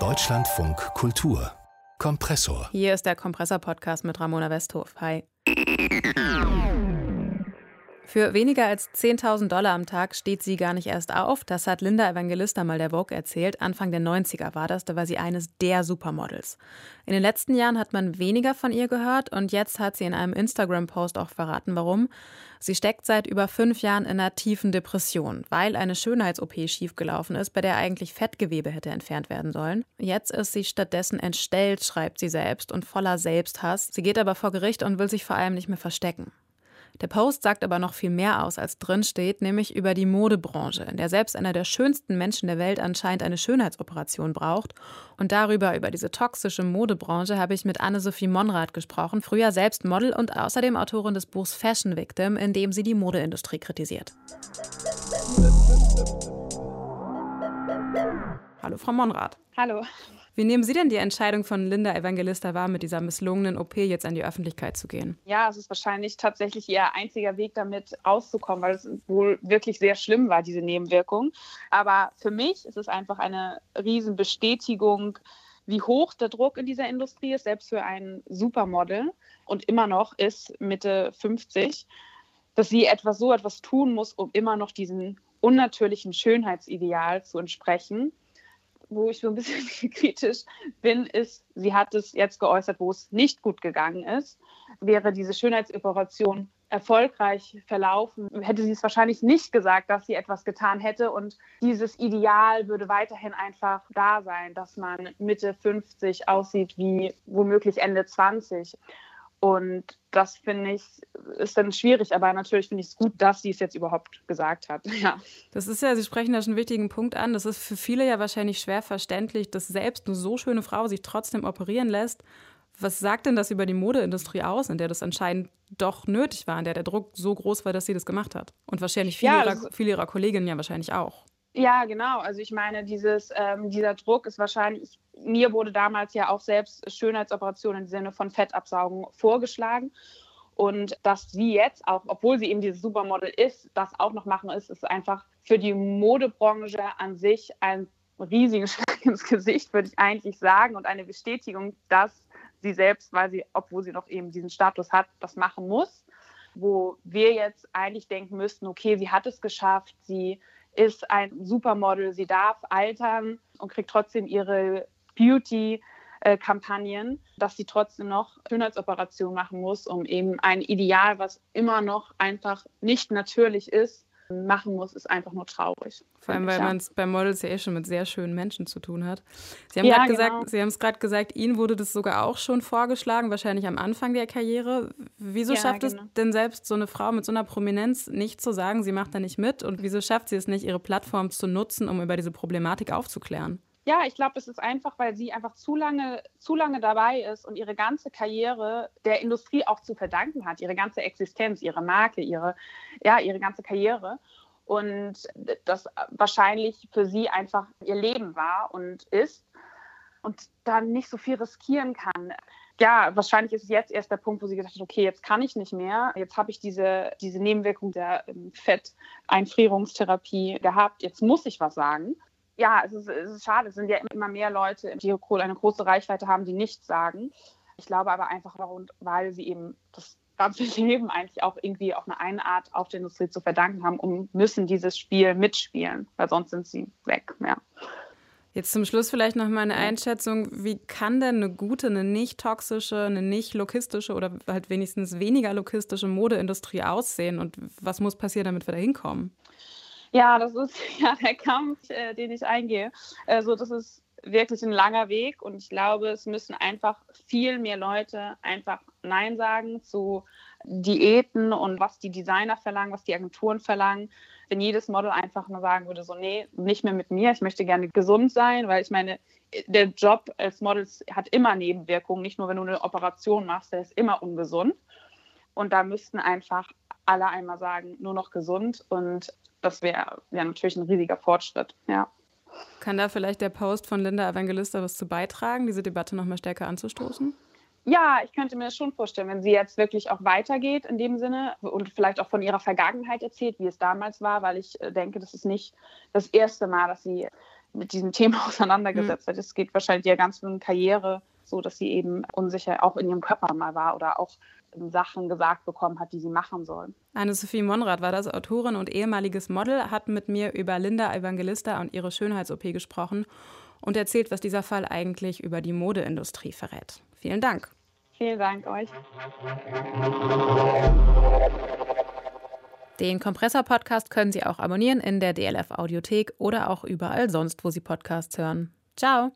Deutschlandfunk Kultur Kompressor. Hier ist der Kompressor-Podcast mit Ramona Westhof. Hi. Für weniger als 10.000 Dollar am Tag steht sie gar nicht erst auf. Das hat Linda Evangelista mal der Vogue erzählt. Anfang der 90er war das. Da war sie eines der Supermodels. In den letzten Jahren hat man weniger von ihr gehört und jetzt hat sie in einem Instagram-Post auch verraten, warum. Sie steckt seit über fünf Jahren in einer tiefen Depression, weil eine Schönheits-OP schiefgelaufen ist, bei der eigentlich Fettgewebe hätte entfernt werden sollen. Jetzt ist sie stattdessen entstellt, schreibt sie selbst, und voller Selbsthass. Sie geht aber vor Gericht und will sich vor allem nicht mehr verstecken. Der Post sagt aber noch viel mehr aus, als drin steht, nämlich über die Modebranche, in der selbst einer der schönsten Menschen der Welt anscheinend eine Schönheitsoperation braucht. Und darüber, über diese toxische Modebranche, habe ich mit Anne-Sophie Monrad gesprochen, früher selbst Model und außerdem Autorin des Buchs Fashion Victim, in dem sie die Modeindustrie kritisiert. Hallo, Frau Monrad. Hallo. Wie nehmen Sie denn die Entscheidung von Linda Evangelista wahr, mit dieser misslungenen OP jetzt an die Öffentlichkeit zu gehen? Ja, es ist wahrscheinlich tatsächlich ihr einziger Weg, damit rauszukommen, weil es wohl wirklich sehr schlimm war, diese Nebenwirkung. Aber für mich ist es einfach eine Riesenbestätigung, wie hoch der Druck in dieser Industrie ist, selbst für ein Supermodel und immer noch ist Mitte 50, dass sie etwas so etwas tun muss, um immer noch diesem unnatürlichen Schönheitsideal zu entsprechen wo ich so ein bisschen kritisch bin, ist, sie hat es jetzt geäußert, wo es nicht gut gegangen ist. Wäre diese Schönheitsoperation erfolgreich verlaufen, hätte sie es wahrscheinlich nicht gesagt, dass sie etwas getan hätte. Und dieses Ideal würde weiterhin einfach da sein, dass man Mitte 50 aussieht wie womöglich Ende 20. Und das finde ich, ist dann schwierig, aber natürlich finde ich es gut, dass sie es jetzt überhaupt gesagt hat. Ja. Das ist ja, Sie sprechen da schon einen wichtigen Punkt an. Das ist für viele ja wahrscheinlich schwer verständlich, dass selbst eine so schöne Frau sich trotzdem operieren lässt. Was sagt denn das über die Modeindustrie aus, in der das anscheinend doch nötig war, in der der Druck so groß war, dass sie das gemacht hat? Und wahrscheinlich viele, ja, ihrer, viele ihrer Kolleginnen ja wahrscheinlich auch. Ja, genau. Also ich meine, dieses, ähm, dieser Druck ist wahrscheinlich, mir wurde damals ja auch selbst Schönheitsoperationen im Sinne von Fettabsaugen vorgeschlagen. Und dass sie jetzt auch, obwohl sie eben dieses Supermodel ist, das auch noch machen ist, ist einfach für die Modebranche an sich ein riesigen Schlag ins Gesicht, würde ich eigentlich sagen, und eine Bestätigung, dass sie selbst, weil sie, obwohl sie noch eben diesen Status hat, das machen muss. Wo wir jetzt eigentlich denken müssten, okay, sie hat es geschafft, sie ist ein Supermodel, sie darf altern und kriegt trotzdem ihre Beauty-Kampagnen, dass sie trotzdem noch Schönheitsoperationen machen muss, um eben ein Ideal, was immer noch einfach nicht natürlich ist, machen muss, ist einfach nur traurig. Vor allem, weil man es bei Models ja eh schon mit sehr schönen Menschen zu tun hat. Sie haben ja, gesagt, genau. Sie haben es gerade gesagt, Ihnen wurde das sogar auch schon vorgeschlagen, wahrscheinlich am Anfang der Karriere. Wieso ja, schafft genau. es denn selbst so eine Frau mit so einer Prominenz nicht zu sagen, sie macht da nicht mit? Und wieso schafft sie es nicht, ihre Plattform zu nutzen, um über diese Problematik aufzuklären? Ja, ich glaube, es ist einfach, weil sie einfach zu lange, zu lange dabei ist und ihre ganze Karriere der Industrie auch zu verdanken hat, ihre ganze Existenz, ihre Marke, ihre, ja, ihre ganze Karriere. Und das wahrscheinlich für sie einfach ihr Leben war und ist und dann nicht so viel riskieren kann. Ja, wahrscheinlich ist jetzt erst der Punkt, wo sie gesagt hat, okay, jetzt kann ich nicht mehr. Jetzt habe ich diese, diese Nebenwirkung der ähm, Fetteinfrierungstherapie gehabt. Jetzt muss ich was sagen ja, es ist, es ist schade. Es sind ja immer mehr Leute, die eine große Reichweite haben, die nichts sagen. Ich glaube aber einfach, weil sie eben das ganze Leben eigentlich auch irgendwie auf eine Art auf der Industrie zu verdanken haben und müssen dieses Spiel mitspielen, weil sonst sind sie weg. Ja. Jetzt zum Schluss vielleicht noch mal eine Einschätzung. Wie kann denn eine gute, eine nicht toxische, eine nicht lokistische oder halt wenigstens weniger lokistische Modeindustrie aussehen und was muss passieren, damit wir da hinkommen? Ja, das ist ja der Kampf, äh, den ich eingehe. Also das ist wirklich ein langer Weg und ich glaube, es müssen einfach viel mehr Leute einfach Nein sagen zu Diäten und was die Designer verlangen, was die Agenturen verlangen. Wenn jedes Model einfach nur sagen würde, so, nee, nicht mehr mit mir, ich möchte gerne gesund sein, weil ich meine, der Job als Model hat immer Nebenwirkungen, nicht nur wenn du eine Operation machst, der ist immer ungesund. Und da müssten einfach alle einmal sagen, nur noch gesund und das wäre wär natürlich ein riesiger Fortschritt, ja. Kann da vielleicht der Post von Linda Evangelista was zu beitragen, diese Debatte noch mal stärker anzustoßen? Ja, ich könnte mir das schon vorstellen, wenn sie jetzt wirklich auch weitergeht in dem Sinne und vielleicht auch von ihrer Vergangenheit erzählt, wie es damals war, weil ich äh, denke, das ist nicht das erste Mal, dass sie mit diesem Thema auseinandergesetzt mhm. hat. Es geht wahrscheinlich ihrer ganzen Karriere so, dass sie eben unsicher auch in ihrem Körper mal war oder auch Sachen gesagt bekommen hat, die sie machen soll. Anne-Sophie Monrad war das Autorin und ehemaliges Model, hat mit mir über Linda Evangelista und ihre Schönheits-OP gesprochen und erzählt, was dieser Fall eigentlich über die Modeindustrie verrät. Vielen Dank. Vielen Dank euch. Den Kompressor-Podcast können Sie auch abonnieren in der DLF Audiothek oder auch überall sonst, wo Sie Podcasts hören. Ciao!